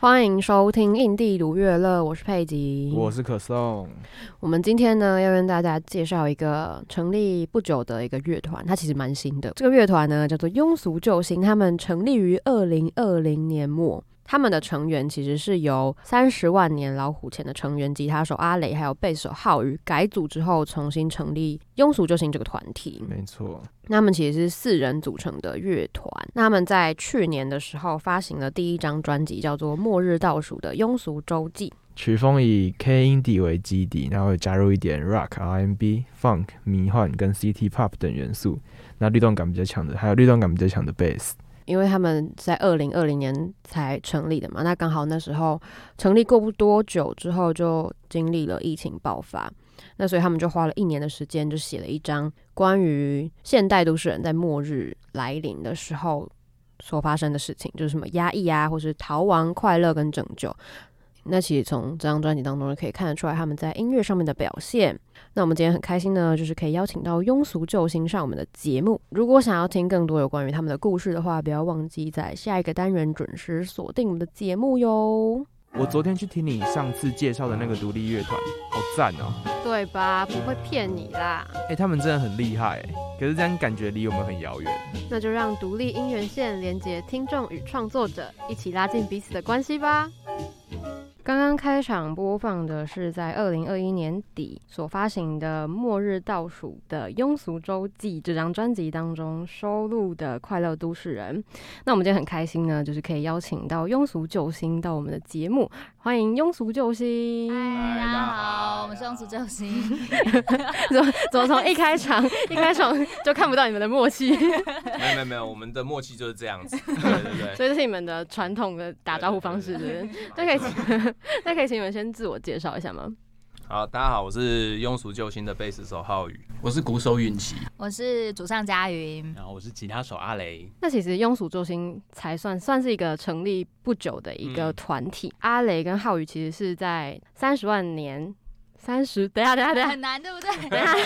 欢迎收听《印地独乐乐》，我是佩吉，我是可颂。我们今天呢，要跟大家介绍一个成立不久的一个乐团，它其实蛮新的。这个乐团呢，叫做庸俗救星，他们成立于二零二零年末。他们的成员其实是由三十万年老虎钳的成员吉他手阿雷，还有贝斯手浩宇改组之后重新成立庸俗救星这个团体。没错，那他们其实是四人组成的乐团。那他们在去年的时候发行了第一张专辑，叫做《末日倒数的庸俗周记》。曲风以 K Indie 为基底，然后加入一点 Rock、R&B、Funk、迷幻跟 City Pop 等元素。那律动感比较强的，还有律动感比较强的贝斯。因为他们在二零二零年才成立的嘛，那刚好那时候成立过不多久之后，就经历了疫情爆发，那所以他们就花了一年的时间，就写了一张关于现代都市人在末日来临的时候所发生的事情，就是什么压抑啊，或是逃亡、快乐跟拯救。那其实从这张专辑当中可以看得出来他们在音乐上面的表现。那我们今天很开心呢，就是可以邀请到庸俗救星上我们的节目。如果想要听更多有关于他们的故事的话，不要忘记在下一个单元准时锁定我们的节目哟。我昨天去听你上次介绍的那个独立乐团，好赞哦！对吧？不会骗你啦。哎、欸，他们真的很厉害，可是这样感觉离我们很遥远。那就让独立音源线连接听众与创作者，一起拉近彼此的关系吧。刚刚开场播放的是在二零二一年底所发行的《末日倒数的庸俗周记》这张专辑当中收录的《快乐都市人》。那我们今天很开心呢，就是可以邀请到庸俗救星到我们的节目，欢迎庸俗救星。嗨，大家好，我们是庸俗救星。怎么怎么从一开场一开场就看不到你们的默契？没有没有没有，我们的默契就是这样子。对对对，所以这是你们的传统的打招呼方式，对不对？可以。那可以请你们先自我介绍一下吗？好，大家好，我是庸俗救星的贝斯手浩宇，我是鼓手允琪，我是主唱佳云，然后我是吉他手阿雷。那其实庸俗救星才算算是一个成立不久的一个团体。嗯、阿雷跟浩宇其实是在三十万年三十，等下等下等下，很难对不对？等下，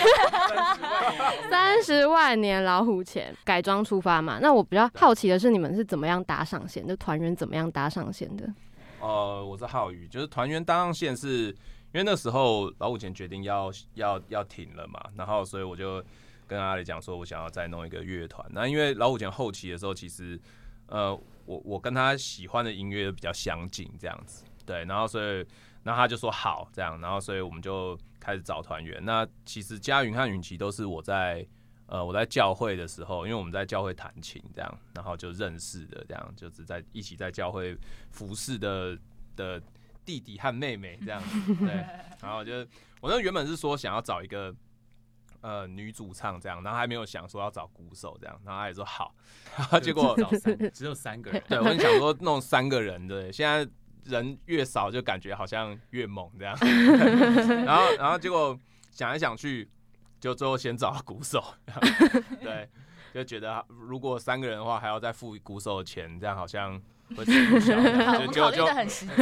三十万年老虎钳改装出发嘛。那我比较好奇的是，你们是怎么样打上线？就团员怎么样打上线的？呃，我是浩宇，就是团员搭上线是因为那时候老虎钳决定要要要停了嘛，然后所以我就跟阿雷讲说，我想要再弄一个乐团。那因为老虎钳后期的时候，其实呃，我我跟他喜欢的音乐比较相近，这样子，对，然后所以那他就说好这样，然后所以我们就开始找团员。那其实佳云和允琪都是我在。呃，我在教会的时候，因为我们在教会弹琴，这样，然后就认识的，这样，就是在一起在教会服侍的的弟弟和妹妹这样，对，然后就我那原本是说想要找一个呃女主唱这样，然后还没有想说要找鼓手这样，然后他也说好，然后结果找三只有三个人，对，我很想说弄三个人，对，现在人越少就感觉好像越猛这样 然后然后结果想来想去。就最后先找鼓手，对，就觉得如果三个人的话，还要再付鼓手的钱，这样好像会吃不消。就就就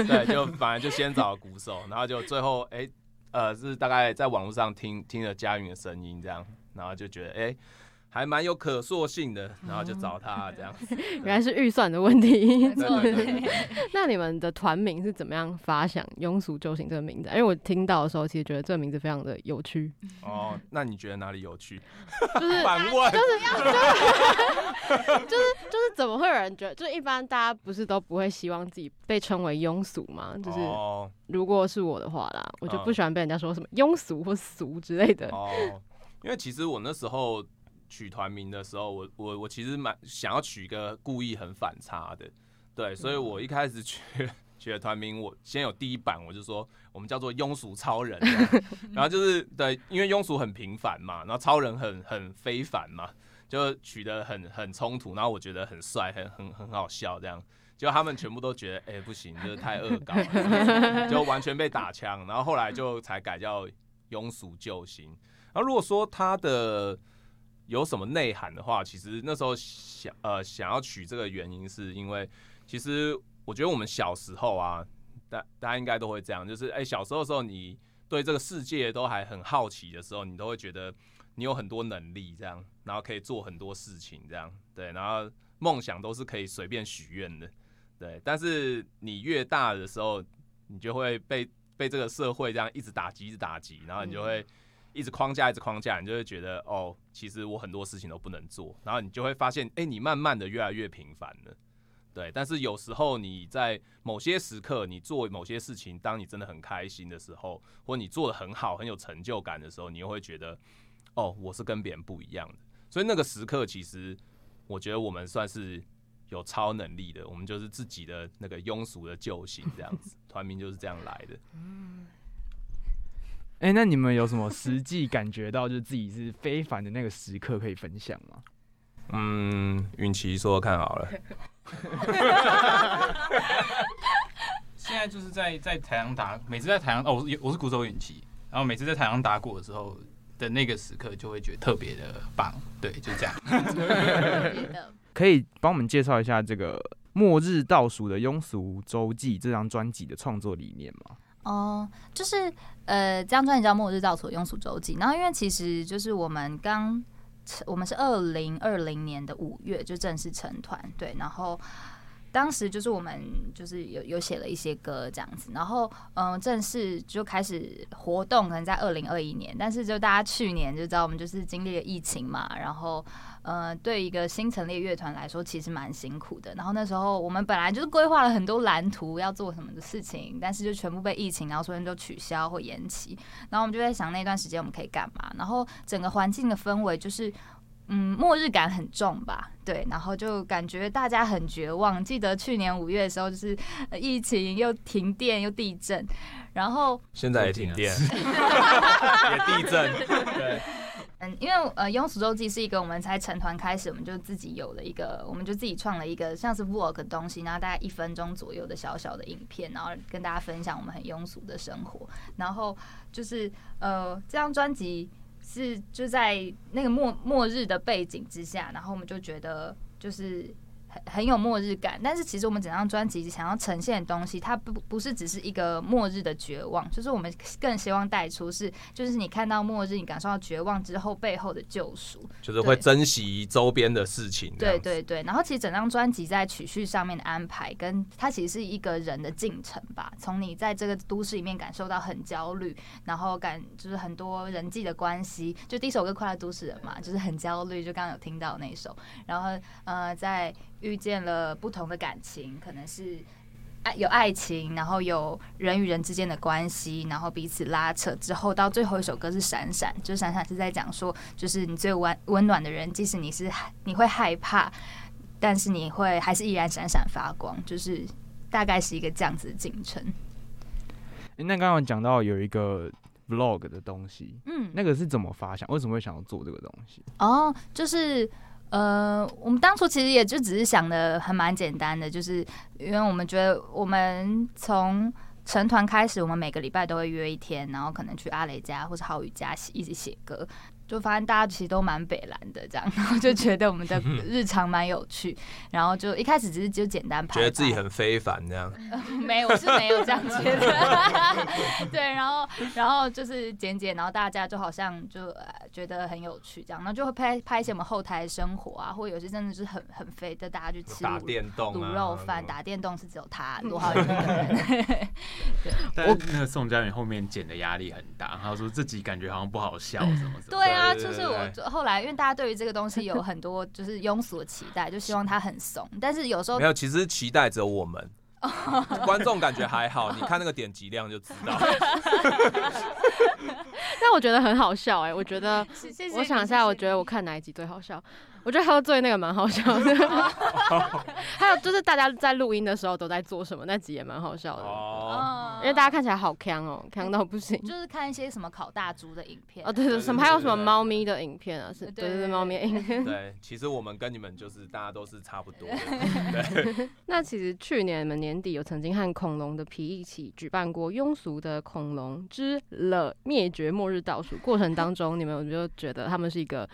对，就反正就先找鼓手，然后就最后哎、欸，呃，是大概在网络上听听了佳云的声音，这样，然后就觉得哎。欸还蛮有可塑性的，然后就找他 这样子。原来是预算的问题。没错，那你们的团名是怎么样发想“庸俗就行”这个名字？因为我听到的时候，其实觉得这个名字非常的有趣。哦，那你觉得哪里有趣？就是反问，就是就是就是就是怎么会有人觉得？就是一般大家不是都不会希望自己被称为庸俗吗？就是如果是我的话啦，我就不喜欢被人家说什么庸俗或俗之类的。哦，因为其实我那时候。取团名的时候，我我我其实蛮想要取一个故意很反差的，对，所以我一开始取 取的团名，我先有第一版，我就说我们叫做庸俗超人，然后就是对，因为庸俗很平凡嘛，然后超人很很非凡嘛，就取得很很冲突，然后我觉得很帅，很很很好笑，这样，就他们全部都觉得哎、欸、不行，就是太恶搞了，就完全被打枪，然后后来就才改叫庸俗救星。然后如果说他的有什么内涵的话，其实那时候想呃想要取这个原因，是因为其实我觉得我们小时候啊，大大家应该都会这样，就是哎、小时候的时候，你对这个世界都还很好奇的时候，你都会觉得你有很多能力这样，然后可以做很多事情这样，对，然后梦想都是可以随便许愿的，对，但是你越大的时候，你就会被被这个社会这样一直打击，一直打击，然后你就会一直框架，一直框架，你就会觉得哦，其实我很多事情都不能做，然后你就会发现，哎，你慢慢的越来越平凡了。对，但是有时候你在某些时刻，你做某些事情，当你真的很开心的时候，或你做得很好、很有成就感的时候，你又会觉得，哦，我是跟别人不一样的。所以那个时刻，其实我觉得我们算是有超能力的，我们就是自己的那个庸俗的救星，这样子，团名就是这样来的。嗯。哎，那你们有什么实际感觉到，就是自己是非凡的那个时刻可以分享吗？嗯，允琪说说看好了。现在就是在在台上打，每次在台上哦，我是我是鼓手允琪，然后每次在台上打鼓的时候的那个时刻，就会觉得特别的棒，对，就这样。可以帮我们介绍一下这个《末日倒数的庸俗周记》这张专辑的创作理念吗？哦，就是呃，这张专辑叫《末日造所庸俗周记》，然后因为其实就是我们刚。我们是二零二零年的五月就正式成团，对，然后当时就是我们就是有有写了一些歌这样子，然后嗯、正式就开始活动，可能在二零二一年，但是就大家去年就知道我们就是经历了疫情嘛，然后。呃，对一个新成立乐团来说，其实蛮辛苦的。然后那时候我们本来就是规划了很多蓝图要做什么的事情，但是就全部被疫情，然后所有人都取消或延期。然后我们就在想那段时间我们可以干嘛？然后整个环境的氛围就是，嗯，末日感很重吧？对，然后就感觉大家很绝望。记得去年五月的时候，就是疫情又停电又地震，然后现在也停电，也地震，对。嗯，因为呃，庸俗周记是一个我们才成团开始，我们就自己有了一个，我们就自己创了一个像是 vlog 东西，然后大概一分钟左右的小小的影片，然后跟大家分享我们很庸俗的生活。然后就是呃，这张专辑是就在那个末末日的背景之下，然后我们就觉得就是。很很有末日感，但是其实我们整张专辑想要呈现的东西，它不不是只是一个末日的绝望，就是我们更希望带出是，就是你看到末日，你感受到绝望之后背后的救赎，就是会珍惜周边的事情。对对对，然后其实整张专辑在曲序上面的安排，跟它其实是一个人的进程吧，从你在这个都市里面感受到很焦虑，然后感就是很多人际的关系，就第一首歌《快乐都市人》嘛，就是很焦虑，就刚刚有听到那首，然后呃在。遇见了不同的感情，可能是爱有爱情，然后有人与人之间的关系，然后彼此拉扯之后，到最后一首歌是闪闪，就闪闪是在讲说，就是你最温温暖的人，即使你是你会害怕，但是你会还是依然闪闪发光，就是大概是一个这样子的进程。欸，那刚刚讲到有一个 vlog 的东西，嗯，那个是怎么发想？为什么会想要做这个东西？哦，就是。呃，我们当初其实也就只是想的还蛮简单的，就是因为我们觉得我们从成团开始，我们每个礼拜都会约一天，然后可能去阿雷家或是浩宇家一起写歌。就发现大家其实都蛮北蓝的这样，然后就觉得我们的日常蛮有趣，然后就一开始只是就简单拍，觉得自己很非凡这样。呃，没有，我是没有这样觉得。对，然后然后就是剪剪，然后大家就好像就呃觉得很有趣这样，然后就会拍拍一些我们后台生活啊，或者有些真的是很很肥的，大家去吃打电动卤肉饭，打电动是只有他罗浩宇一个人。对，但那个宋佳云后面剪的压力很大，他说自己感觉好像不好笑什么什么。对啊。啊，就是我后来，因为大家对于这个东西有很多就是庸俗的期待，就希望它很怂。但是有时候没有，其实期待只有我们，观众感觉还好。你看那个点击量就知道。但我觉得很好笑哎，我觉得，我想一下，我觉得我看哪一集最好笑？我觉得喝醉那个蛮好笑的，还有就是大家在录音的时候都在做什么，那集也蛮好笑的。哦，因为大家看起来好锵哦，锵到不行。就是看一些什么烤大猪的影片哦，对对，什么还有什么猫咪的影片啊，是，对对对，猫咪影片。对，其实我们跟你们就是大家都是差不多。对。那其实去年你们年底有曾经和恐龙的皮一起举办过庸俗的恐龙之了灭绝末日倒数过程当中，你们有没有觉得他们是一个？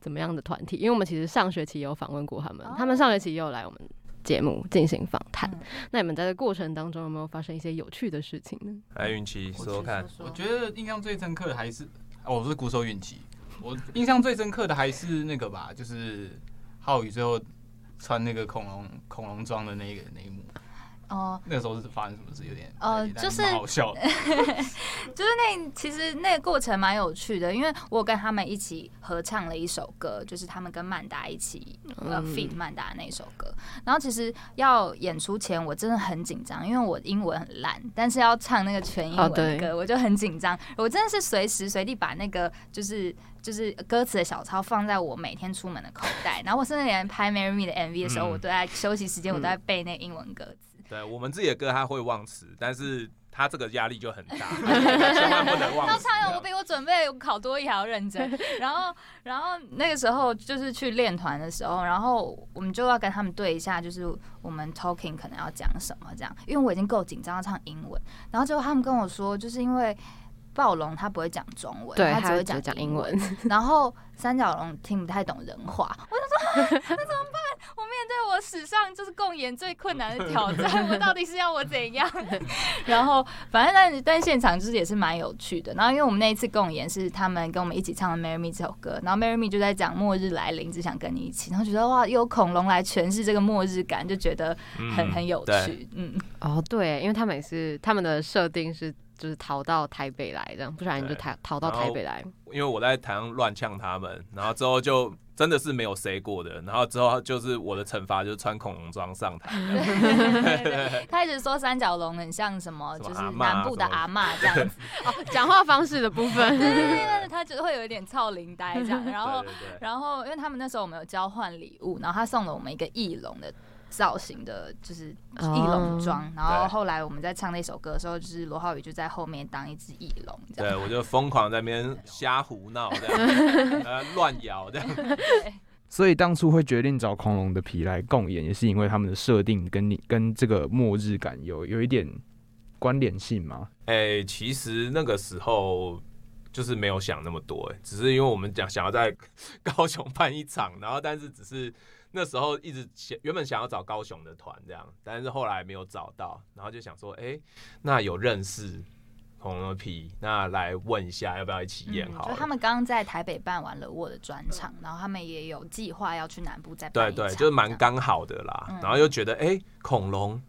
怎么样的团体？因为我们其实上学期有访问过他们，他们上学期也有来我们节目进行访谈。那你们在这过程当中有没有发生一些有趣的事情呢？来，允奇说说看。我觉得印象最深刻的还是，哦，我是鼓手允奇。我印象最深刻的还是那个吧，就是浩宇最后穿那个恐龙恐龙装的那个那一幕。哦，那个时候是发生什么事？有点呃就是好笑的。就是那其实那个过程蛮有趣的，因为我跟他们一起合唱了一首歌，就是他们跟曼达一起呃 feed 曼达那首歌。然后其实要演出前我真的很紧张，因为我英文很烂，但是要唱那个全英文的歌，我就很紧张。我真的是随时随地把那个就是就是歌词的小抄放在我每天出门的口袋，然后我甚至连拍《Marry Me》的 MV 的时候，我都在休息时间，我都在背那英文歌词。对我们自己的歌他会忘词，但是他这个压力就很大，千万不能忘词。要唱，我比我准备考多一还要认真。然后，然后那个时候就是去练团的时候，然后我们就要跟他们对一下，就是我们 talking 可能要讲什么这样，因为我已经够紧张要唱英文，然后最后他们跟我说，就是因为。暴龙他不会讲中文，对他只会讲英文。然后三角龙听不太懂人话，我就说那怎么办？我面对我史上就是共演最困难的挑战，我到底是要我怎样？然后反正但但现场就是也是蛮有趣的。然后因为我们那一次共演是他们跟我们一起唱了《Marry Me》这首歌，然后《Marry Me》就在讲末日来临，只想跟你一起。然后觉得哇，有恐龙来诠释这个末日感，就觉得很、嗯、很有趣。嗯，哦对，因为他们也是他们的设定是。就是逃到台北来，这样，不然你就逃逃到台北来。因为我在台上乱呛他们，然后之后就真的是没有 say 过的，然后之后就是我的惩罚就是穿恐龙装上台。他一直说三角龙很像什么，就是南部的阿嬷这样子。哦，讲话方式的部分。对对对，他就会有一点操灵呆这样。然后，然后因为他们那时候我们有交换礼物，然后他送了我们一个翼龙的。造型的就是翼龙装，oh, 然后后来我们在唱那首歌的时候，就是罗浩宇就在后面当一只翼龙，对，我就疯狂在那边瞎胡闹这样，呃，乱摇这样。所以当初会决定找恐龙的皮来共演，也是因为他们的设定跟你跟这个末日感有有一点关联性吗？哎、欸，其实那个时候就是没有想那么多，哎，只是因为我们讲想要在 高雄办一场，然后但是只是。那时候一直想，原本想要找高雄的团这样，但是后来没有找到，然后就想说，哎、欸，那有认识恐龙的皮，那来问一下要不要一起演好、嗯。就他们刚刚在台北办完了我的专场，然后他们也有计划要去南部再办。对对，就是蛮刚好的啦。嗯、然后又觉得，哎、欸，恐龙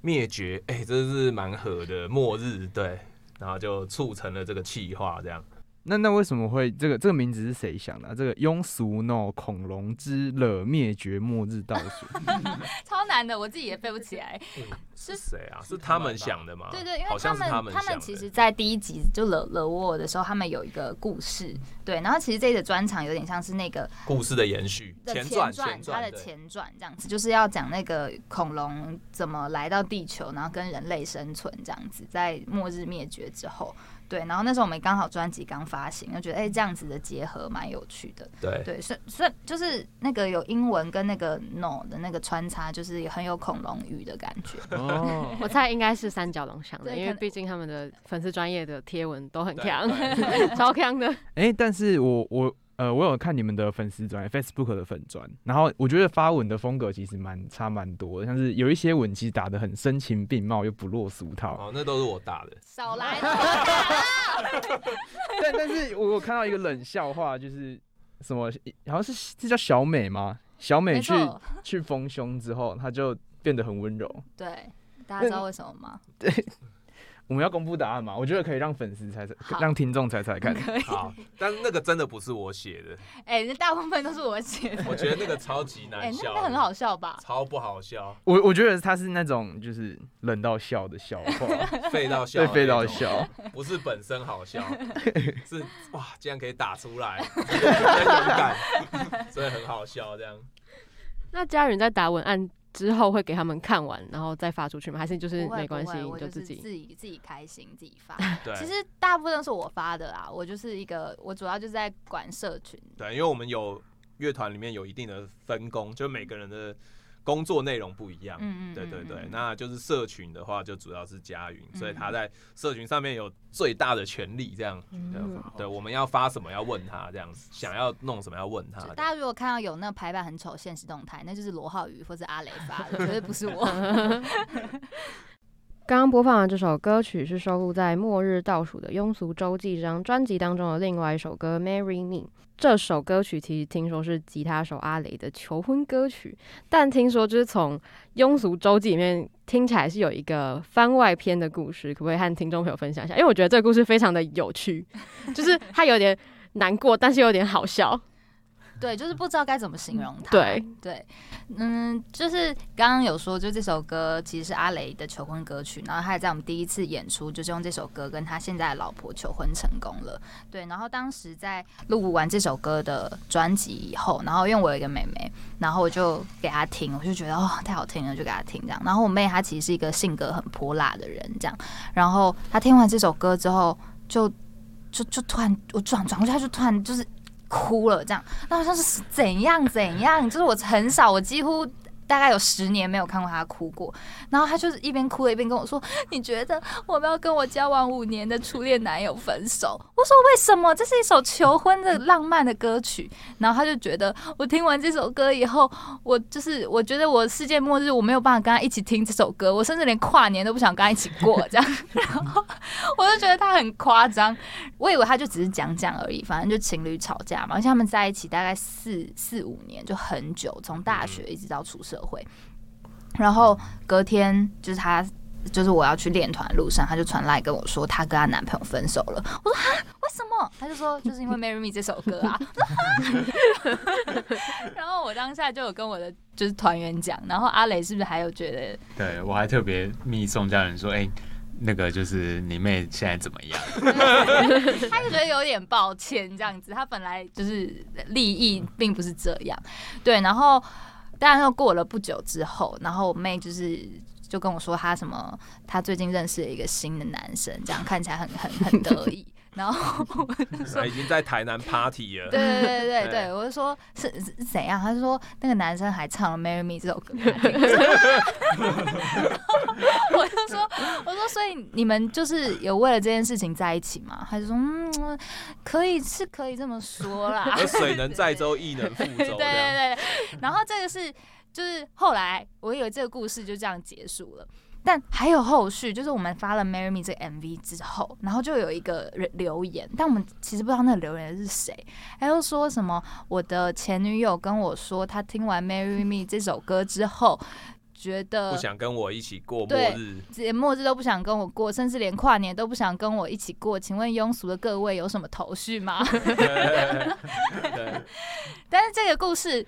灭绝，哎、欸，这是蛮合的末日，对，然后就促成了这个企划这样。那那为什么会这个这个名字是谁想的、啊？这个庸俗 no 恐龙之了灭绝末日倒数，超难的，我自己也背不起来。嗯、是谁啊？是他们想的吗？对对，因为他们他们，他们其实，在第一集就惹惹我的时候，他们有一个故事。对，然后其实这个专场有点像是那个故事的延续，前传，它的前传这样子，就是要讲那个恐龙怎么来到地球，然后跟人类生存这样子，在末日灭绝之后。对，然后那时候我们刚好专辑刚发行，就觉得哎，这样子的结合蛮有趣的。对对，是是，就是那个有英文跟那个 no 的那个穿插，就是也很有恐龙语的感觉。哦，我猜应该是三角龙想的，因为毕竟他们的粉丝专业的贴文都很强，超强的。哎，但是我我。呃，我有看你们的粉丝专，Facebook 的粉专，然后我觉得发文的风格其实蛮差蛮多的，像是有一些文其实打得很声情并茂，又不落俗套。哦，那都是我打的。少来。但但是我有看到一个冷笑话，就是什么，好像是这叫小美吗？小美去去丰胸之后，她就变得很温柔。对，大家知道为什么吗？对。我们要公布答案嘛？我觉得可以让粉丝猜猜，让听众猜猜看。可以。好，但那个真的不是我写的。哎、欸，那大部分都是我写的。我觉得那个超级难笑。哎、欸，那个很好笑吧？超不好笑。我我觉得他是那种就是冷到笑的笑话，废到笑，对，废到笑，不是本身好笑，是哇，竟然可以打出来，真勇敢，所以很好笑这样。那家人在打文案之后会给他们看完，然后再发出去吗？还是就是没关系，你就自己自己自己开心自己发？对，其实大部分都是我发的啦。我就是一个，我主要就是在管社群。对，因为我们有乐团里面有一定的分工，就每个人的。工作内容不一样，嗯嗯，对对对，那就是社群的话，就主要是佳云，所以他在社群上面有最大的权利，这样，对，我们要发什么要问他，这样子，想要弄什么要问他。大家如果看到有那个排版很丑现实动态，那就是罗浩宇或者阿雷发的，绝对不是我。刚刚播放的这首歌曲是收录在《末日倒数的庸俗周记》这张专辑当中的另外一首歌《Marry Me》。这首歌曲其实听说是吉他手阿雷的求婚歌曲，但听说就是从《庸俗周记》里面听起来是有一个番外篇的故事，可不可以和听众朋友分享一下？因为我觉得这个故事非常的有趣，就是它有点难过，但是有点好笑。对，就是不知道该怎么形容他。对对，嗯，就是刚刚有说，就这首歌其实是阿雷的求婚歌曲，然后他也在我们第一次演出，就是用这首歌跟他现在的老婆求婚成功了。对，然后当时在录完这首歌的专辑以后，然后因为我有一个妹妹，然后我就给她听，我就觉得哦太好听了，就给她听这样。然后我妹她其实是一个性格很泼辣的人，这样。然后她听完这首歌之后，就就就突然我转转过去，她就突然就是。哭了，这样，那好像是怎样怎样，就是我很少，我几乎。大概有十年没有看过他哭过，然后他就是一边哭一边跟我说：“你觉得我们要跟我交往五年的初恋男友分手？”我说：“为什么？这是一首求婚的浪漫的歌曲。”然后他就觉得我听完这首歌以后，我就是我觉得我世界末日，我没有办法跟他一起听这首歌，我甚至连跨年都不想跟他一起过。这样，然后我就觉得他很夸张。我以为他就只是讲讲而已，反正就情侣吵架嘛，而且他们在一起大概四四五年，就很久，从大学一直到出社会。然后隔天就是她，就是我要去练团路上，她就传来跟我说，她跟她男朋友分手了。我说啊，为什么？她就说就是因为 《Marry Me》这首歌啊。然后我当下就有跟我的就是团员讲，然后阿雷是不是还有觉得？对，我还特别密送家人说，哎，那个就是你妹现在怎么样？他就觉得有点抱歉这样子，他本来就是利益并不是这样。对，然后。当然，又过了不久之后，然后我妹就是就跟我说，她什么，她最近认识了一个新的男生，这样看起来很很很得意。然后我说 已经在台南 party 了。对对对对对，我就说是是怎样？他就说那个男生还唱了《Marry Me》这首歌。我就说我说，所以你们就是有为了这件事情在一起吗？他就说嗯，可以是可以这么说啦。水 能载舟，亦能覆舟。对对对。然后这个是就是后来我以为这个故事就这样结束了。但还有后续，就是我们发了《Marry Me》这个 MV 之后，然后就有一个人留言，但我们其实不知道那个留言是谁。他又说什么？我的前女友跟我说，他听完《Marry Me》这首歌之后，觉得不想跟我一起过末日，连末日都不想跟我过，甚至连跨年都不想跟我一起过。请问庸俗的各位有什么头绪吗？但是这个故事。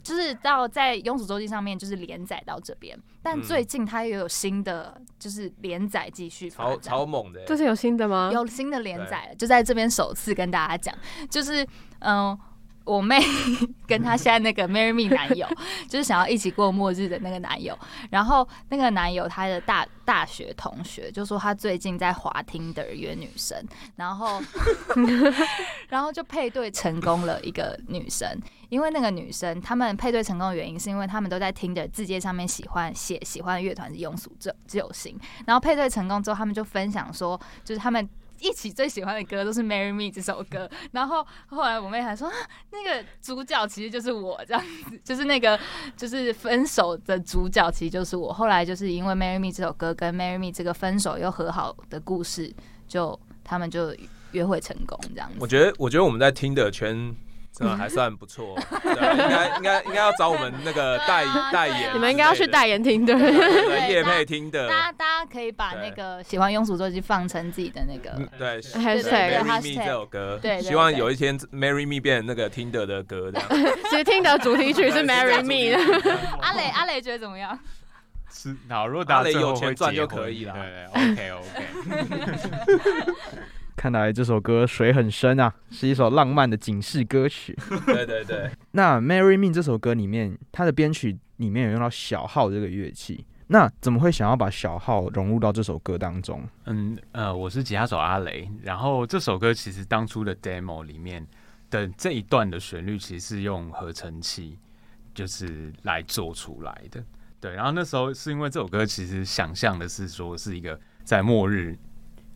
就是到在《庸俗周记》上面就是连载到这边，但最近他又有新的就是连载继续超超猛的。这是有新的吗？有新的连载，就在这边首次跟大家讲，就是嗯。我妹 跟她现在那个 Marry Me 男友，就是想要一起过末日的那个男友。然后那个男友他的大大学同学就说他最近在滑 Tinder 约女生，然后 然后就配对成功了一个女生。因为那个女生他们配对成功的原因是因为他们都在 Tinder 字节上面喜欢写喜欢的乐团是庸俗救星，然后配对成功之后，他们就分享说，就是他们。一起最喜欢的歌都是《Marry Me》这首歌，然后后来我妹还说，那个主角其实就是我，这样子，就是那个就是分手的主角其实就是我。后来就是因为《Marry Me》这首歌跟《Marry Me》这个分手又和好的故事，就他们就约会成功这样子。我觉得，我觉得我们在听的圈。真的还算不错，对，应该应该应该要找我们那个代代言，你们应该要去代言听的，对，业配听的。大家大家可以把那个喜欢庸俗周记放成自己的那个，对，Marry Me 这首歌，对，希望有一天 Marry Me 变成那个听的的歌这样。其实听的主题曲是 Marry Me 的。阿磊阿磊觉得怎么样？是，好，如果阿雷有钱赚就可以了。对对，OK OK。看来这首歌水很深啊，是一首浪漫的警示歌曲。对对对。那《Marry Me》这首歌里面，它的编曲里面有用到小号这个乐器，那怎么会想要把小号融入到这首歌当中？嗯呃，我是吉他手阿雷，然后这首歌其实当初的 demo 里面的这一段的旋律，其实是用合成器就是来做出来的。对，然后那时候是因为这首歌其实想象的是说是一个在末日。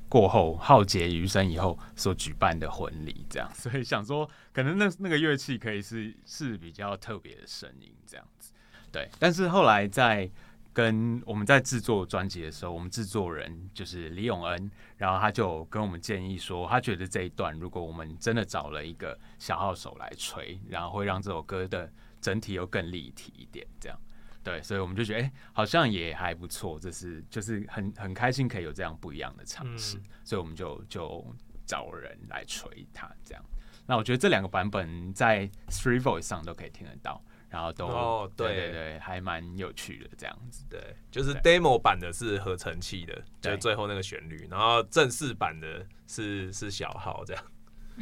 过后浩劫余生以后所举办的婚礼，这样，所以想说，可能那那个乐器可以是是比较特别的声音，这样子，对。但是后来在跟我们在制作专辑的时候，我们制作人就是李永恩，然后他就跟我们建议说，他觉得这一段如果我们真的找了一个小号手来吹，然后会让这首歌的整体又更立体一点，这样。对，所以我们就觉得，哎、欸，好像也还不错，这是就是很很开心可以有这样不一样的尝试，嗯、所以我们就就找人来吹它，这样。那我觉得这两个版本在 Three Voice 上都可以听得到。然后都哦，对对对，还蛮有趣的这样子。对，就是 demo 版的是合成器的，就是最后那个旋律。然后正式版的是是小号这样。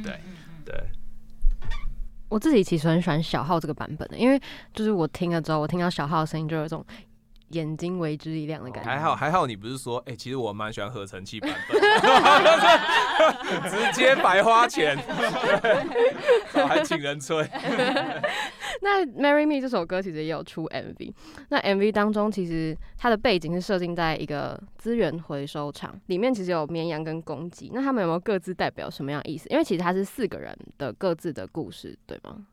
对对。我自己其实很喜欢小号这个版本的，因为就是我听了之后，我听到小号的声音就有一种。眼睛为之一亮的感觉。还好还好，你不是说，哎、欸，其实我蛮喜欢合成器版本，直接白花钱，还请人吹。那《Marry Me》这首歌其实也有出 MV，那 MV 当中其实它的背景是设定在一个资源回收厂，里面其实有绵羊跟公鸡，那他们有没有各自代表什么样的意思？因为其实它是四个人的各自的故事，对吗？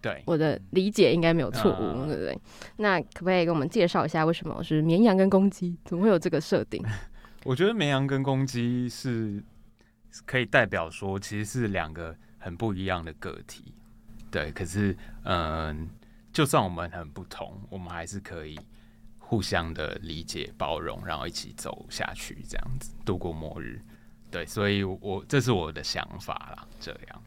对，我的理解应该没有错误，嗯、对不对？那可不可以给我们介绍一下，为什么是绵羊跟公鸡？怎么会有这个设定？我觉得绵羊跟公鸡是可以代表说，其实是两个很不一样的个体。对，可是嗯，就算我们很不同，我们还是可以互相的理解、包容，然后一起走下去，这样子度过末日。对，所以我这是我的想法啦，这样。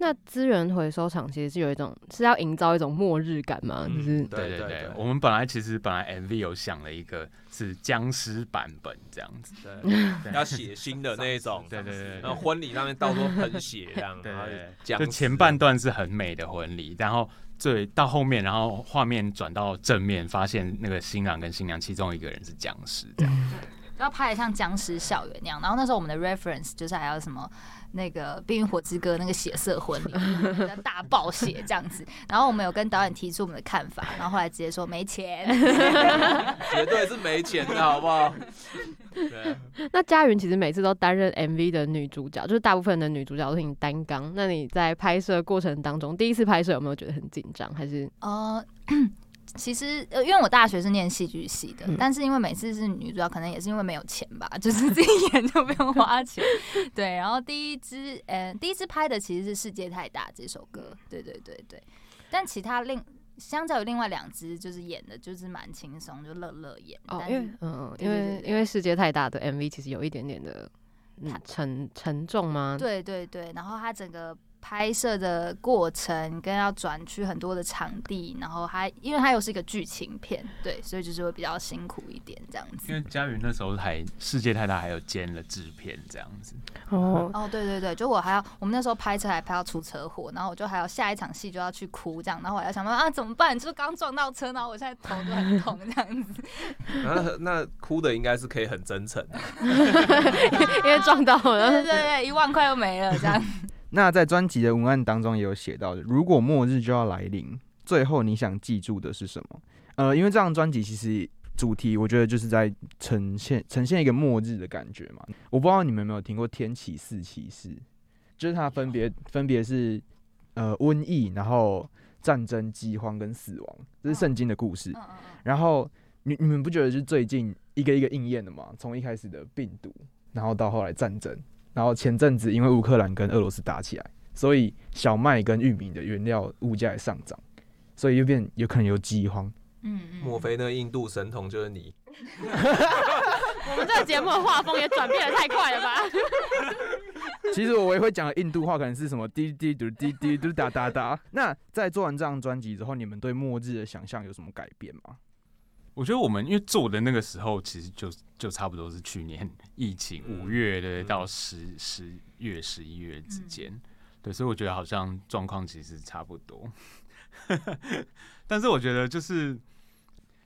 那资源回收厂其实是有一种是要营造一种末日感吗？嗯、就是对对对，我们本来其实本来 MV 有想了一个是僵尸版本这样子，对，要血腥的那一种，对对对，然后婚礼上面到处喷血这样，对，就前半段是很美的婚礼，然后最到后面，然后画面转到正面，发现那个新郎跟新娘其中一个人是僵尸这样，要拍的像僵尸校园那样，然后那时候我们的 reference 就是还有什么。那个《冰与火之歌》那个血色婚礼，大暴血这样子。然后我们有跟导演提出我们的看法，然后后来直接说没钱，绝对是没钱的好不好？对。那佳云其实每次都担任 MV 的女主角，就是大部分的女主角都是你担纲。那你在拍摄过程当中，第一次拍摄有没有觉得很紧张？还是呃？其实，呃，因为我大学是念戏剧系的，嗯、但是因为每次是女主角，可能也是因为没有钱吧，就是自己演就不用花钱。对，然后第一支，呃，第一支拍的其实是《世界太大》这首歌，对对对对。但其他另相较于另外两支，就是演的就是蛮轻松，就乐乐演。哦，因为嗯，因为因为《世界太大》的 MV 其实有一点点的沉沉重吗？对对对，然后它整个。拍摄的过程跟要转去很多的场地，然后还因为它又是一个剧情片，对，所以就是会比较辛苦一点这样子。因为佳云那时候还世界太大，还有兼了制片这样子。哦哦，对对对，就我还要我们那时候拍车还拍到出车祸，然后我就还有下一场戏就要去哭这样，然后我要想办法啊怎么办？就是刚撞到车，然后我现在头都很痛这样子。那那哭的应该是可以很真诚的，因为撞到了。对对对，一万块又没了这样。那在专辑的文案当中也有写到，如果末日就要来临，最后你想记住的是什么？呃，因为这张专辑其实主题，我觉得就是在呈现呈现一个末日的感觉嘛。我不知道你们有没有听过天启四骑士，就是它分别分别是呃瘟疫，然后战争、饥荒跟死亡，这是圣经的故事。然后你你们不觉得是最近一个一个应验的吗？从一开始的病毒，然后到后来战争。然后前阵子因为乌克兰跟俄罗斯打起来，所以小麦跟玉米的原料物价也上涨，所以又变有可能有饥荒。嗯，莫非那印度神童就是你？我们这个节目的画风也转变的太快了吧？其实我也会讲印度话，可能是什么滴滴嘟滴滴嘟哒哒哒。那在做完这张专辑之后，你们对末日的想象有什么改变吗？我觉得我们因为做的那个时候，其实就就差不多是去年 疫情五月的到十十月十一月之间，对，所以我觉得好像状况其实差不多。但是我觉得就是，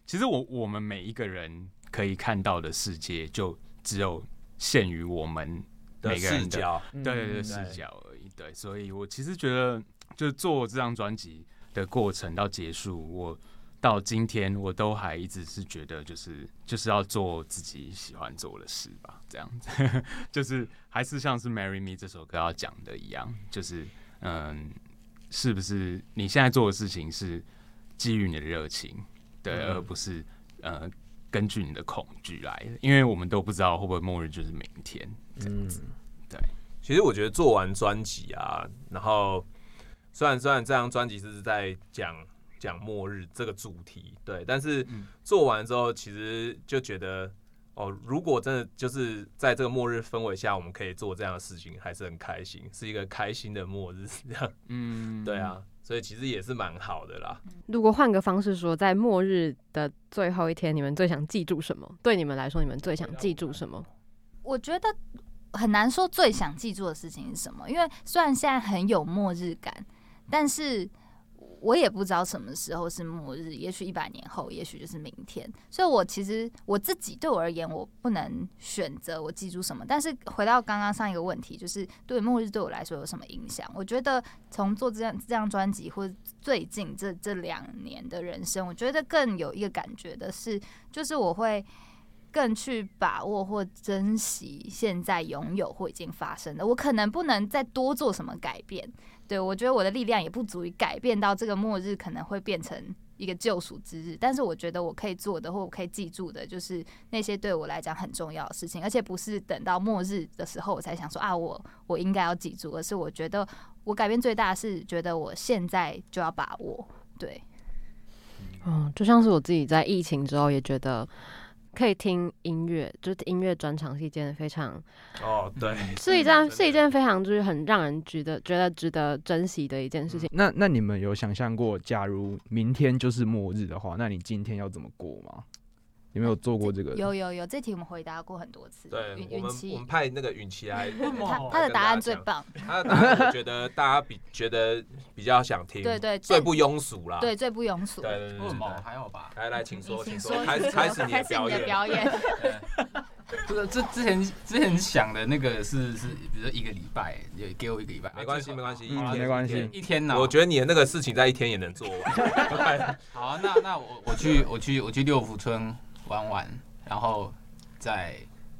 其实我我们每一个人可以看到的世界，就只有限于我们每个人的视角，对对对视角而已。对，所以我其实觉得，就做这张专辑的过程到结束，我。到今天，我都还一直是觉得，就是就是要做自己喜欢做的事吧，这样子，就是还是像是《Marry Me》这首歌要讲的一样，就是嗯，是不是你现在做的事情是基于你的热情，对，嗯、而不是呃，根据你的恐惧来的，因为我们都不知道会不会末日就是明天这样子。对，其实我觉得做完专辑啊，然后虽然虽然这张专辑是在讲讲末日这个主题，对，但是做完之后，其实就觉得。哦，如果真的就是在这个末日氛围下，我们可以做这样的事情，还是很开心，是一个开心的末日，这样。嗯，对啊，所以其实也是蛮好的啦。如果换个方式说，在末日的最后一天，你们最想记住什么？对你们来说，你们最想记住什么？我觉得很难说最想记住的事情是什么，因为虽然现在很有末日感，但是。我也不知道什么时候是末日，也许一百年后，也许就是明天。所以，我其实我自己对我而言，我不能选择我记住什么。但是，回到刚刚上一个问题，就是对末日对我来说有什么影响？我觉得从做这样这张专辑，或者最近这这两年的人生，我觉得更有一个感觉的是，就是我会更去把握或珍惜现在拥有或已经发生的。我可能不能再多做什么改变。对，我觉得我的力量也不足以改变到这个末日可能会变成一个救赎之日，但是我觉得我可以做的或我可以记住的，就是那些对我来讲很重要的事情，而且不是等到末日的时候我才想说啊，我我应该要记住，而是我觉得我改变最大是觉得我现在就要把握。对，嗯，就像是我自己在疫情之后也觉得。可以听音乐，就是音乐专场是一件非常哦，对，是一件 是一件非常就是很让人觉得觉得值得珍惜的一件事情。嗯、那那你们有想象过，假如明天就是末日的话，那你今天要怎么过吗？有没有做过这个？有有有，这题我们回答过很多次。对，我们我们派那个允琪来，他他的答案最棒。他的答案我觉得大家比觉得比较想听。对对，最不庸俗啦。对，最不庸俗。对对对，还好吧？来来，请说，请说，开始开始你的表演。这个这之前之前想的那个是是，比如说一个礼拜，也给我一个礼拜，没关系没关系，一天没关系，一天呢。我觉得你的那个事情在一天也能做完。好，那那我我去我去我去六福村玩玩。然后再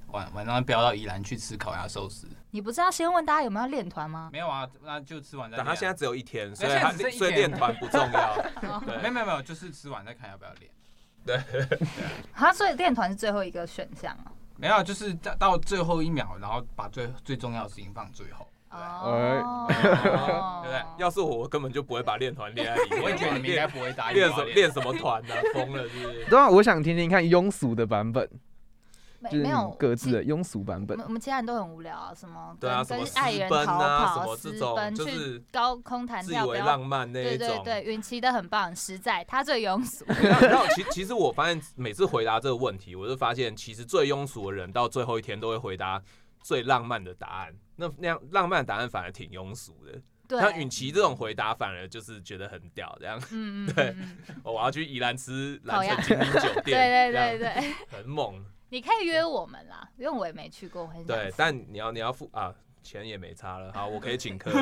晚晚上飙到宜兰去吃烤鸭寿司。你不是要先问大家有没有练团吗？没有啊，那就吃完再。但他现在只有一天，所以他所以练团不重要。对，没有没有没有，就是吃完再看要不要练。对。他所以练团是最后一个选项啊。没有，就是到到最后一秒，然后把最最重要的事情放最后。哦。对不对？要是我，我根本就不会把练团练在里面。我也觉得你们应该不会答应。练什练什么团呢？疯了是不是？对啊，我想听听看庸俗的版本。没有各自的庸俗版本。我们其他人都很无聊啊，什么对啊，跟爱人逃跑、私奔，就是高空弹跳，自以为浪漫那一种。对对对，允琪的很棒，实在他最庸俗。然后其其实我发现每次回答这个问题，我就发现其实最庸俗的人到最后一天都会回答最浪漫的答案。那那样浪漫的答案反而挺庸俗的。对，像允琪这种回答反而就是觉得很屌，这样。嗯嗯。对，我要去宜兰吃蓝城精品酒 店。对对对对，很猛。你可以约我们啦，因为我也没去过，很对，但你要你要付啊，钱也没差了，好，我可以请客。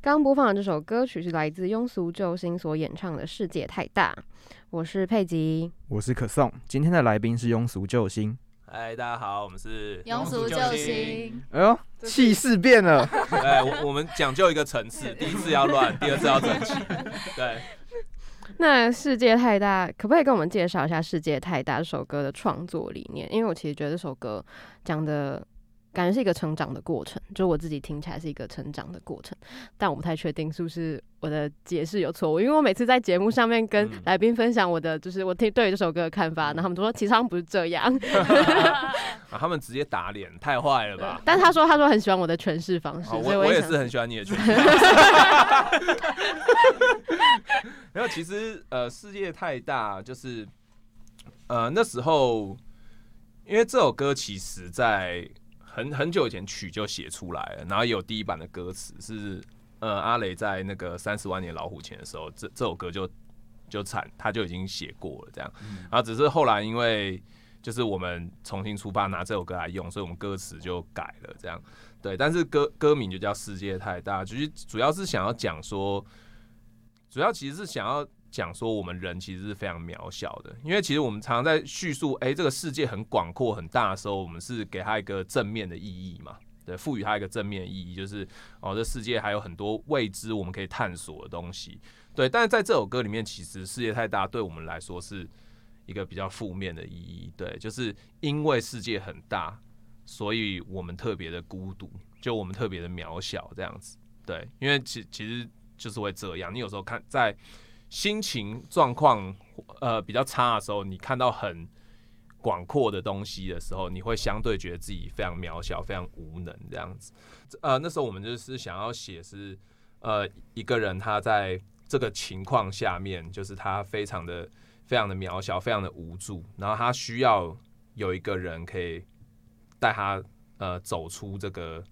刚播放的这首歌曲是来自庸俗救星所演唱的《世界太大》，我是佩吉，我是可颂，今天的来宾是庸俗救星。嗨，大家好，我们是庸俗救星。哎呦，气势变了。哎，我我们讲究一个层次，第一次要乱，第二次要整齐。对。那世界太大，可不可以跟我们介绍一下《世界太大》这首歌的创作理念？因为我其实觉得这首歌讲的感觉是一个成长的过程，就我自己听起来是一个成长的过程，但我不太确定是不是我的解释有错误，因为我每次在节目上面跟来宾分享我的就是我听对于这首歌的看法，然后他们都说其实他们不是这样，啊，他们直接打脸，太坏了吧？但他说他说很喜欢我的诠释方式，我我也是很喜欢你的诠释方式。没有，其实呃，世界太大，就是呃那时候，因为这首歌其实在很很久以前曲就写出来了，然后也有第一版的歌词是呃阿雷在那个三十万年老虎前的时候，这这首歌就就产他就已经写过了这样，然后只是后来因为就是我们重新出发拿这首歌来用，所以我们歌词就改了这样，对，但是歌歌名就叫世界太大，就是主要是想要讲说。主要其实是想要讲说，我们人其实是非常渺小的，因为其实我们常常在叙述，哎，这个世界很广阔很大的时候，我们是给它一个正面的意义嘛，对，赋予它一个正面的意义，就是哦，这世界还有很多未知我们可以探索的东西，对，但是在这首歌里面，其实世界太大，对我们来说是一个比较负面的意义。对，就是因为世界很大，所以我们特别的孤独，就我们特别的渺小这样子。对，因为其其实就是会这样。你有时候看在心情状况呃比较差的时候，你看到很广阔的东西的时候，你会相对觉得自己非常渺小、非常无能这样子。呃，那时候我们就是想要写是呃一个人他在这个情况下面，就是他非常的、非常的渺小、非常的无助，然后他需要有一个人可以带他呃走出这个。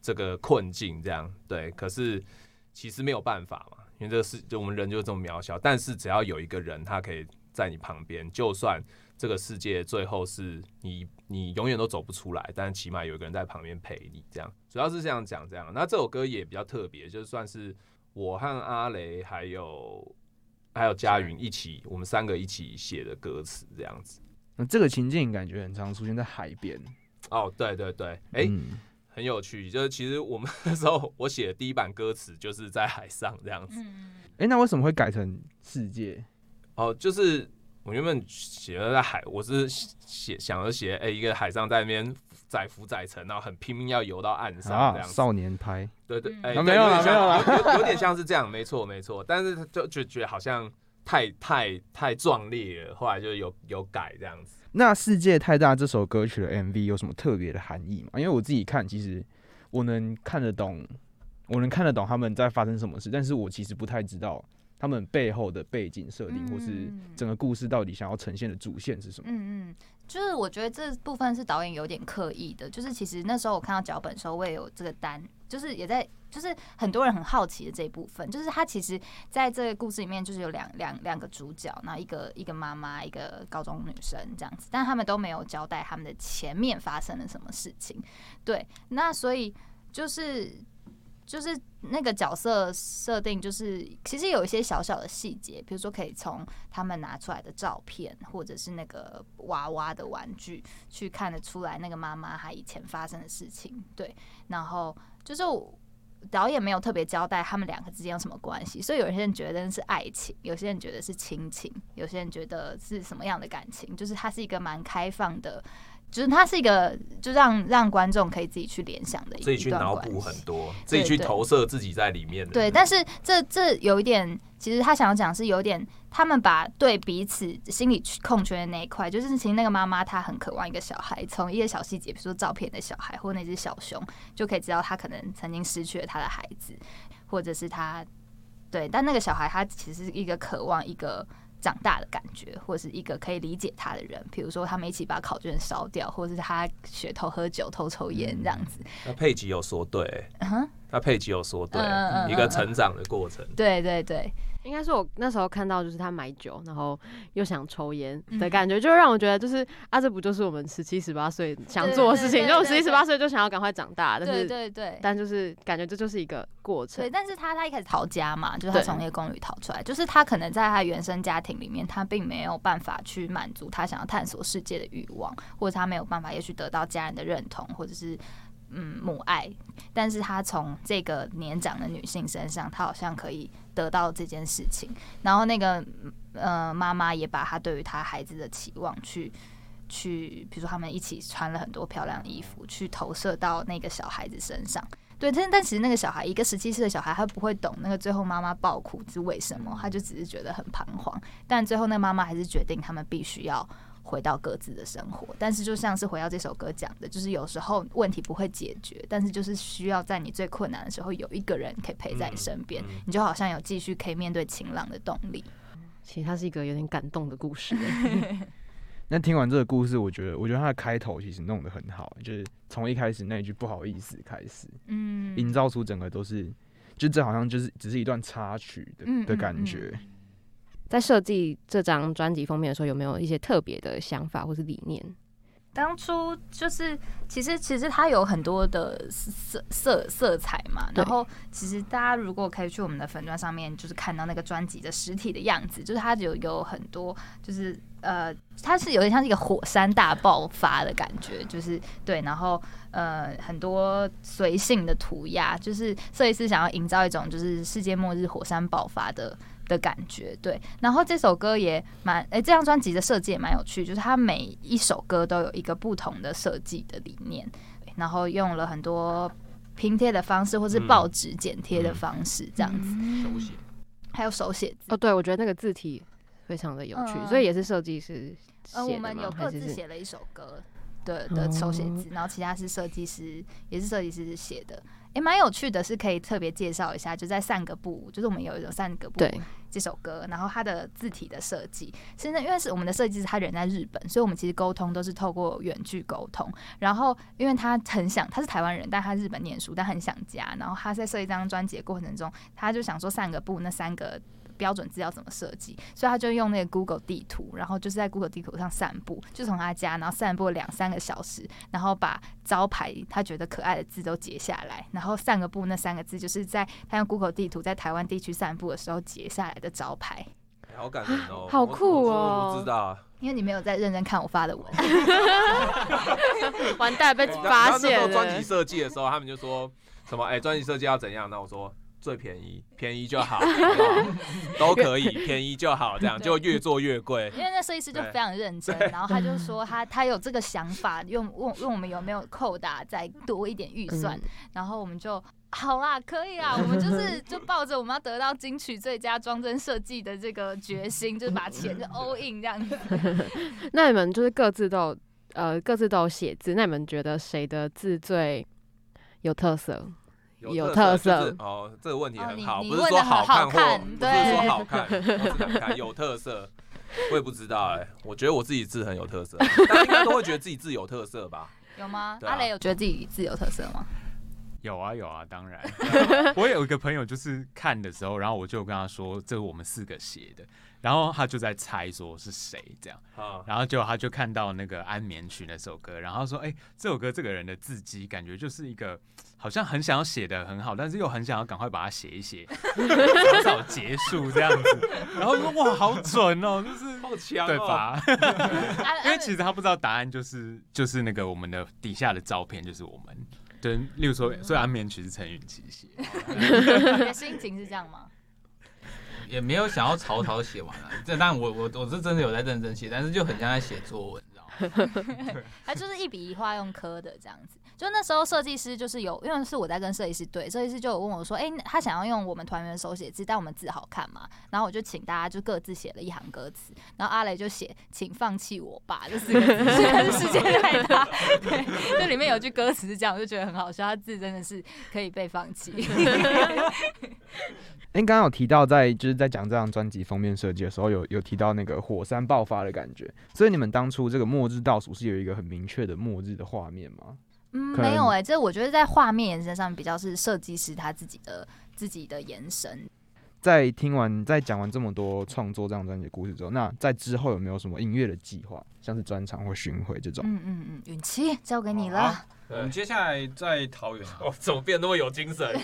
这个困境，这样对，可是其实没有办法嘛，因为这个世就我们人就这么渺小。但是只要有一个人，他可以在你旁边，就算这个世界最后是你你永远都走不出来，但起码有一个人在旁边陪你，这样主要是这样讲这样。那这首歌也比较特别，就算是我和阿雷还有还有佳云一起，我们三个一起写的歌词这样子。那这个情境感觉很常出现在海边。哦，对对对，哎、欸。嗯很有趣，就是其实我们 那时候我写的第一版歌词就是在海上这样子。哎、欸，那为什么会改成世界？哦，就是我原本写了在海，我是写想着写，哎、欸，一个海上在那边载浮载沉，然后很拼命要游到岸上这样。啊、少年派，对对，哎、欸，没有了，没有了，有有点像是这样，没错没错。但是就就觉得好像太太太壮烈了，后来就有有改这样子。那世界太大这首歌曲的 MV 有什么特别的含义吗？因为我自己看，其实我能看得懂，我能看得懂他们在发生什么事，但是我其实不太知道他们背后的背景设定，或是整个故事到底想要呈现的主线是什么。嗯嗯，就是我觉得这部分是导演有点刻意的，就是其实那时候我看到脚本的时候，我也有这个单，就是也在。就是很多人很好奇的这一部分，就是他其实在这个故事里面，就是有两两两个主角，那一个一个妈妈，一个高中女生这样子，但他们都没有交代他们的前面发生了什么事情。对，那所以就是就是那个角色设定，就是其实有一些小小的细节，比如说可以从他们拿出来的照片，或者是那个娃娃的玩具，去看得出来那个妈妈她以前发生的事情。对，然后就是。导演没有特别交代他们两个之间有什么关系，所以有些人觉得是爱情，有些人觉得是亲情，有些人觉得是什么样的感情，就是它是一个蛮开放的。就是它是一个，就让让观众可以自己去联想的一，自己去脑补很多，自己去投射自己在里面的。对，但是这这有一点，其实他想要讲是有点，他们把对彼此心理空缺的那一块，就是其实那个妈妈她很渴望一个小孩，从一些小细节，比如说照片的小孩或那只小熊，就可以知道他可能曾经失去了他的孩子，或者是他对，但那个小孩他其实是一个渴望一个。长大的感觉，或者是一个可以理解他的人，比如说他们一起把考卷烧掉，或者是他学偷喝酒、偷抽烟这样子。那佩吉有说对，嗯哼，那佩吉有说对，嗯、一个成长的过程。对对对。应该是我那时候看到，就是他买酒，然后又想抽烟的感觉，就让我觉得，就是啊，这不就是我们十七十八岁想做的事情？就十七十八岁就想要赶快长大，但是对对对，但就是感觉这就是一个过程。对，但是他他一开始逃家嘛，就是他从那个公寓逃出来，就是他可能在他原生家庭里面，他并没有办法去满足他想要探索世界的欲望，或者他没有办法也许得到家人的认同，或者是。嗯，母爱，但是他从这个年长的女性身上，他好像可以得到这件事情。然后那个呃妈妈也把他对于他孩子的期望去去，比如说他们一起穿了很多漂亮的衣服，去投射到那个小孩子身上。对，但但其实那个小孩，一个十七岁的小孩，他不会懂那个最后妈妈爆哭是为什么，他就只是觉得很彷徨。但最后那妈妈还是决定，他们必须要。回到各自的生活，但是就像是回到这首歌讲的，就是有时候问题不会解决，但是就是需要在你最困难的时候有一个人可以陪在你身边，你就好像有继续可以面对晴朗的动力。其实它是一个有点感动的故事。那听完这个故事，我觉得，我觉得它的开头其实弄得很好，就是从一开始那一句不好意思开始，嗯，营造出整个都是，就这好像就是只是一段插曲的的感觉。在设计这张专辑封面的时候，有没有一些特别的想法或是理念？当初就是，其实其实它有很多的色色色彩嘛。然后，其实大家如果可以去我们的粉砖上面，就是看到那个专辑的实体的样子，就是它有有很多，就是呃，它是有点像是一个火山大爆发的感觉，就是对。然后呃，很多随性的涂鸦，就是设计师想要营造一种就是世界末日火山爆发的。的感觉。对，然后这首歌也蛮哎、欸，这张专辑的设计也蛮有趣，就是它每一首歌都有一个不同的设计的理念，然后用了很多拼贴的方式，或是报纸剪贴的方式，这样子，手写，还有手写字。哦，对，我觉得那个字体非常的有趣，嗯、所以也是设计师。呃，我们有各自写了一首歌。的的手写字，然后其他是设计师，也是设计师写的，也、欸、蛮有趣的，是可以特别介绍一下，就在散个步，就是我们有一种散个步这首歌，然后它的字体的设计，现在因为是我们的设计师，他人在日本，所以我们其实沟通都是透过远距沟通，然后因为他很想，他是台湾人，但他日本念书，但很想家，然后他在设计这张专辑的过程中，他就想说散个步那三个。标准字要怎么设计？所以他就用那个 Google 地图，然后就是在 Google 地图上散步，就从他家，然后散步两三个小时，然后把招牌他觉得可爱的字都截下来，然后散个步那三个字就是在他用 Google 地图在台湾地区散步的时候截下来的招牌。好感人哦，好酷哦！我不知道，因为你没有在认真看我发的文。完蛋，被发现了。专辑设计的时候，他们就说什么？哎、欸，专辑设计要怎样？那我说。最便宜，便宜就好，都可以，便宜就好，这样就越做越贵。因为那设计师就非常认真，然后他就说他他有这个想法，用问问我们有没有扣打再多一点预算，然后我们就好啦，可以啊，我们就是就抱着我们要得到金曲最佳装帧设计的这个决心，就是把钱就 all in 这样子。那你们就是各自都有呃各自都有写字，那你们觉得谁的字最有特色？有特色哦，这个问题很好，哦、不是说好看或看不是说好看，难看，有特色，我也不知道哎、欸，我觉得我自己字很有特色，大家应该都会觉得自己字有特色吧？有吗？啊、阿雷有觉得自己字有特色吗？有啊有啊，当然，我有一个朋友就是看的时候，然后我就跟他说，这是我们四个写的。然后他就在猜说是谁这样，然后就他就看到那个安眠曲那首歌，然后说：“哎，这首歌这个人的字迹感觉就是一个好像很想要写的很好，但是又很想要赶快把它写一写，早早结束这样子。”然后说：“哇，好准哦，就是 好强，对吧？”因为其实他不知道答案，就是就是那个我们的底下的照片就是我们，对，例如说，所以安眠曲是陈允琪写。你的心情是这样吗？也没有想要草草写完了，这但我我我是真的有在认真写，但是就很像在写作文，你知道吗？他就是一笔一画用刻的这样子。就那时候设计师就是有，因为是我在跟设计师对，设计师就有问我说，哎、他想要用我们团员手写字，但我们字好看嘛？然后我就请大家就各自写了一行歌词，然后阿雷就写“请放弃我吧”这四个字，但是时间太大，对，这里面有句歌词是这样，我就觉得很好笑，他字真的是可以被放弃。哎，刚刚有提到在就是在讲这张专辑封面设计的时候，有有提到那个火山爆发的感觉，所以你们当初这个末日倒数是有一个很明确的末日的画面吗？嗯，没有哎、欸，这我觉得在画面延伸上比较是设计师他自己的自己的延伸。在听完在讲完这么多创作这张专辑的故事之后，那在之后有没有什么音乐的计划，像是专场或巡回这种？嗯嗯嗯，允琪交给你了。我们接下来在桃园，哦，怎么变那么有精神？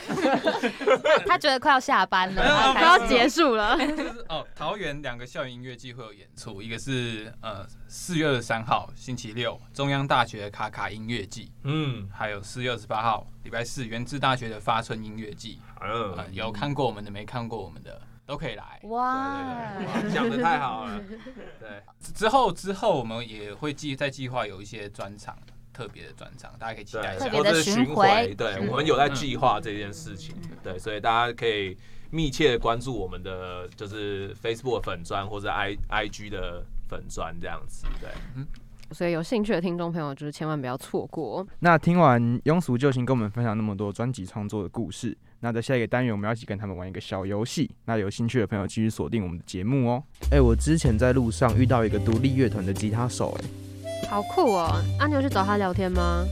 他觉得快要下班了，快要结束了。就是哦，桃园两个校园音乐季会有演出，一个是呃四月二十三号星期六中央大学的卡卡音乐季，嗯，还有四月二十八号礼拜四原治大学的发春音乐季，嗯、呃，有看过我们的没看过我们的都可以来。哇，讲的太好了。对，之后之后我们也会计在计划有一些专场。特别的专场，大家可以期待一下，或者是巡回。对，我们有在计划这件事情，嗯、对，所以大家可以密切关注我们的就是 Facebook 粉专或者 I IG 的粉专这样子，对。嗯，所以有兴趣的听众朋友，就是千万不要错过。那听完庸俗救星跟我们分享那么多专辑创作的故事，那在下一个单元，我们要一起跟他们玩一个小游戏。那有兴趣的朋友，继续锁定我们的节目哦。哎、欸，我之前在路上遇到一个独立乐团的吉他手、欸，哎。好酷哦！阿、啊、牛去找他聊天吗？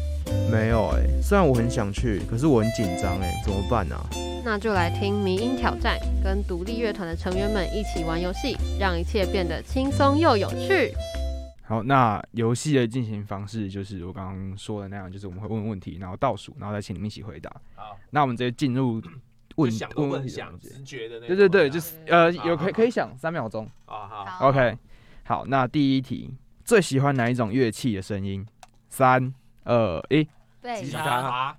没有哎、欸，虽然我很想去，可是我很紧张哎，怎么办啊？那就来听迷音挑战，跟独立乐团的成员们一起玩游戏，让一切变得轻松又有趣。好，那游戏的进行方式就是我刚刚说的那样，就是我们会问问题，然后倒数，然后再请你们一起回答。好，那我们直接进入问想问问想直觉的那对对对，就是呃有可以可以想三秒钟。好好，，OK，好，那第一题。最喜欢哪一种乐器的声音？三、二、一。吉他。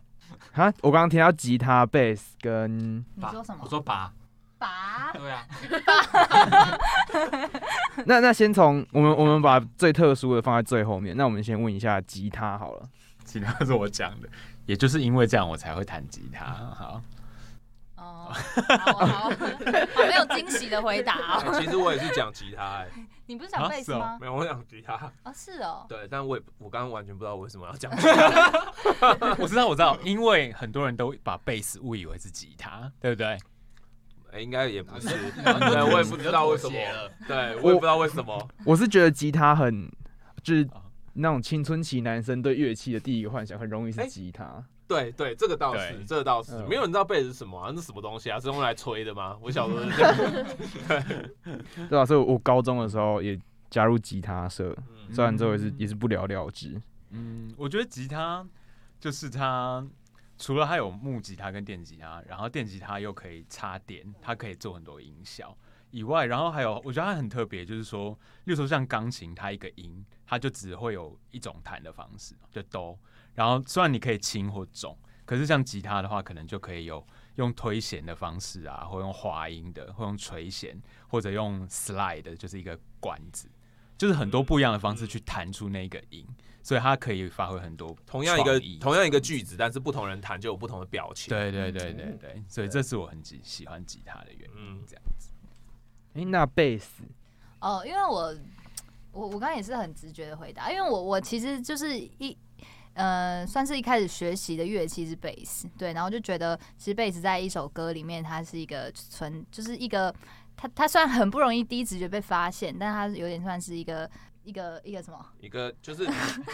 哈，我刚刚听到吉他、贝斯跟。你说什么？我说拔。拔对啊，那那先从我们我们把最特殊的放在最后面。那我们先问一下吉他好了。吉他是我讲的，也就是因为这样我才会弹吉他。好，哦，好好好，没有惊喜的回答。其实我也是讲吉他，哎，你不是讲贝斯吗？没有，我讲吉他。哦，是哦。对，但我也我刚刚完全不知道为什么要讲吉他。我知道我知道，因为很多人都把贝斯误以为是吉他，对不对？哎，应该也不是，对，我也不知道为什么。对，我也不知道为什么。我是觉得吉他很就是那种青春期男生对乐器的第一个幻想，很容易是吉他。对对，这个倒是，这个倒是，嗯没有人知道贝斯是什么啊？那是什么东西啊？是用来吹的吗？我小时候是这样。对啊，所以我高中的时候也加入吉他社，嗯虽然最后也是也是不了了之。嗯，我觉得吉他就是它，除了它有木吉他跟电吉他，然后电吉他又可以插电，它可以做很多音效以外，然后还有我觉得它很特别，就是说，例如说像钢琴，它一个音它就只会有一种弹的方式，就哆。然后虽然你可以轻或重，可是像吉他的话，可能就可以有用推弦的方式啊，或用滑音的，或用垂弦，或者用 slide，就是一个管子，就是很多不一样的方式去弹出那个音，所以它可以发挥很多同样一个同样一个句子，但是不同人弹就有不同的表情。对对对对对，所以这是我很喜喜欢吉他的原因。嗯。这样子，哎、那贝斯？哦，因为我我我刚刚也是很直觉的回答，因为我我其实就是一呃，算是一开始学习的乐器是贝斯，对，然后就觉得其实贝斯在一首歌里面，它是一个纯，就是一个它它虽然很不容易第一直觉被发现，但它有点算是一个一个一个什么？一个就是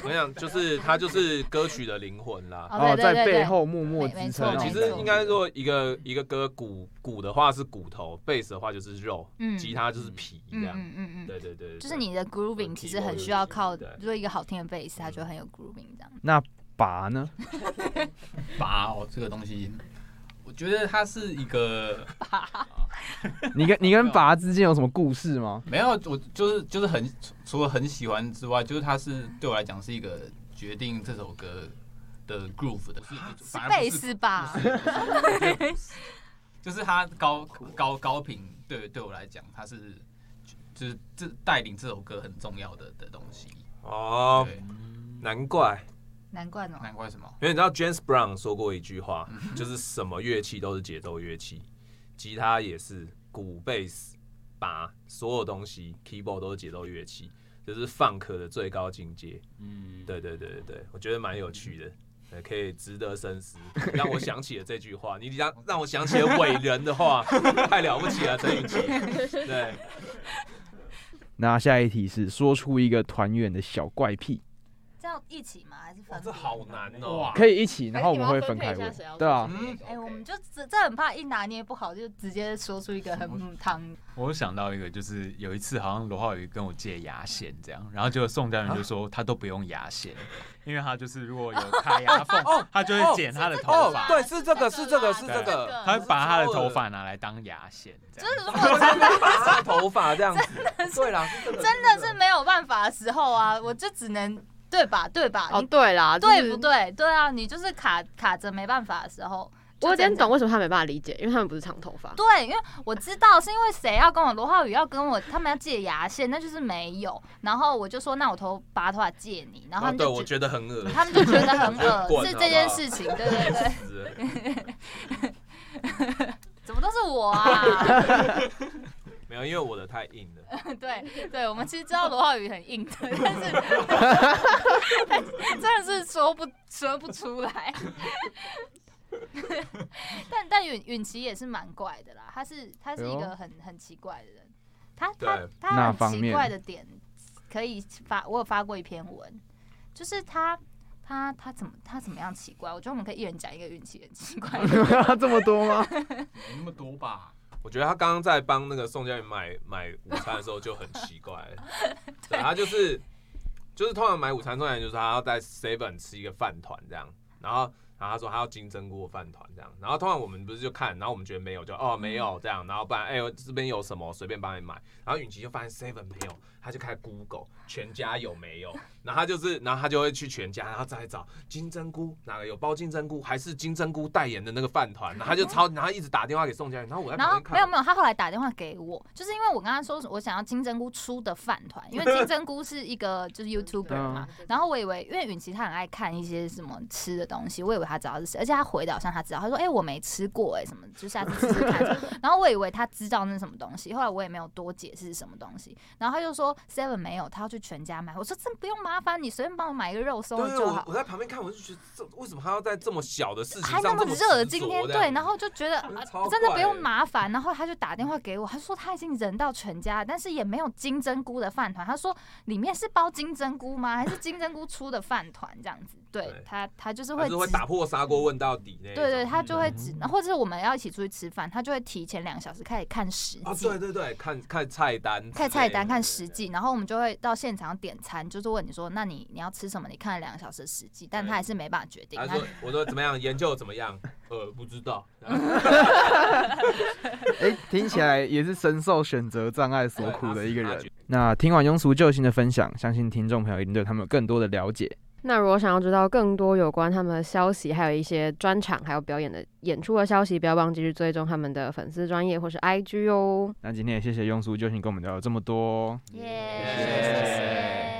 我想，就是它就是歌曲的灵魂啦。哦，在背后默默支撑。其实应该说一个一个歌鼓鼓的话是骨头，贝斯的话就是肉，嗯吉他就是皮这嗯样。嗯嗯嗯，对对对，就是你的 grooving 其实很需要靠，对如果一个好听的贝斯，它就很有 grooving 这样。那拔呢？拔哦，这个东西，我觉得他是一个 你跟你跟拔之间有什么故事吗？没有，我就是就是很除了很喜欢之外，就是他是对我来讲是一个决定这首歌的 groove 的，贝斯吧？就是他高高高频，对对我来讲，他是就是这带领这首歌很重要的的东西。哦，对，难怪，难怪哦。难怪什么？因为你知道 James Brown 说过一句话，就是什么乐器都是节奏乐器，吉他也是，鼓、贝斯、把，所有东西 keyboard 都是节奏乐器，就是 funk 的最高境界。嗯，对对对对对，我觉得蛮有趣的，对，可以值得深思。让我想起了这句话，你让让我想起了伟人的话，太了不起了，陈雨琦。对，那下一题是说出一个团员的小怪癖，一起吗？还是分？哇，这好难哦、哇可以一起，然后我们会分开你们要分配一下谁要问。对啊，嗯，哎、我们就这这很怕一拿捏不好，就直接说出一个很母汤。我有想到一个，就是有一次好像罗浩宇跟我借牙线这样，然后结果宋佳云就说他都不用牙线，因为他就是如果有开牙 缝，他就会剪他的头哦，发，对，是这个，是这个，是这这个个，他会把他的头发拿来当牙线，这样。就是如果真的 拔头发这样子，真的是没有办法的时候啊，我就只能对吧？对吧？哦，你对啦，就是对不？对？对啊，你就是卡卡着没办法的时候，我有点懂为什么他没办法理解，因为他们不是长头发。对，因为我知道是因为谁要跟我罗浩宇要跟我，他们要借牙线，那就是没有。然后我就说，那我头拔头发借你，然后他哦，对，们就觉我觉得很恶他们就觉得很 恶，滚是这件事情，对 对对，对。怎么都是我啊？没有，因为我的太硬了。对对，我们其实知道罗浩宇很硬的，但是 但是真的是说不说不出来。但但允允琪也是蛮怪的啦，他是他是一个很很奇怪的人，他他对他很奇怪的点可以发，我有发过一篇文，就是他他他怎么他怎么样奇怪？我觉得我们可以一人讲一个允琪很奇怪的。这么多吗？没那么多吧？我觉得他刚刚在帮那个宋佳宇买买午餐的时候就很奇怪，对，他就是就是通常买午餐，重点就是他要在 Seven 吃一个饭团这样，然后然后他说他要金针菇饭团这样，然后通常我们不是就看，然后我们觉得没有就哦没有这样，然后不然哎、欸、这边有什么随便帮你买，然后允琪就发现 Seven 没有，他就开始 Google 全家有没有，然后他就是，然后他就会去全家，然后再找金针菇哪个有包金针菇，还是金针菇代言的那个饭团，然后他就超，然后一直打电话给宋佳，然后我在然后旁边看，没有没有，他后来打电话给我，就是因为我跟他说我想要金针菇出的饭团，因为金针菇是一个就是 YouTuber 嘛，然后我以为因为允琪他很爱看一些什么吃的东西，我以为他知道是谁，而且他回的好像他知道，他说哎、欸、我没吃过哎、欸、什么，就下次试试看，然后我以为他知道那是什么东西，后来我也没有多解释是什么东西，然后他就说 Seven 没有，他要去全家买，我说真不用麻烦你随便帮我。买一个肉松就好。我在旁边看，我就觉得这为什么他要在这么小的事情上还那么热？今天对，然后就觉得、欸、真的不用麻烦。然后他就打电话给我，他说他已经人到全家，但是也没有金针菇的饭团。他说里面是包金针菇吗？还是金针菇出的饭团这样子？对他，他就是会，是会打破砂锅问到底那。对对，他就会指，或者是我们要一起出去吃饭，他就会提前两个小时开始看实际。啊，对对对，看看菜单，看菜单，看实际，然后我们就会到现场点餐，就是问你说，那你你要吃什么？你看了两个小时实际，但他还是没办法决定。他说，我说怎么样？研究怎么样？呃，不知道。哎、欸，听起来也是深受选择障碍所苦的一个人。那听完庸俗救星的分享，相信听众朋友一定对他们有更多的了解。那如果想要知道更多有关他们的消息，还有一些专场，还有表演的演出的消息，不要忘记去追踪他们的粉丝专业或是 IG 哦。那今天也谢谢庸俗就请跟我们聊了这么多，耶、yeah，谢谢。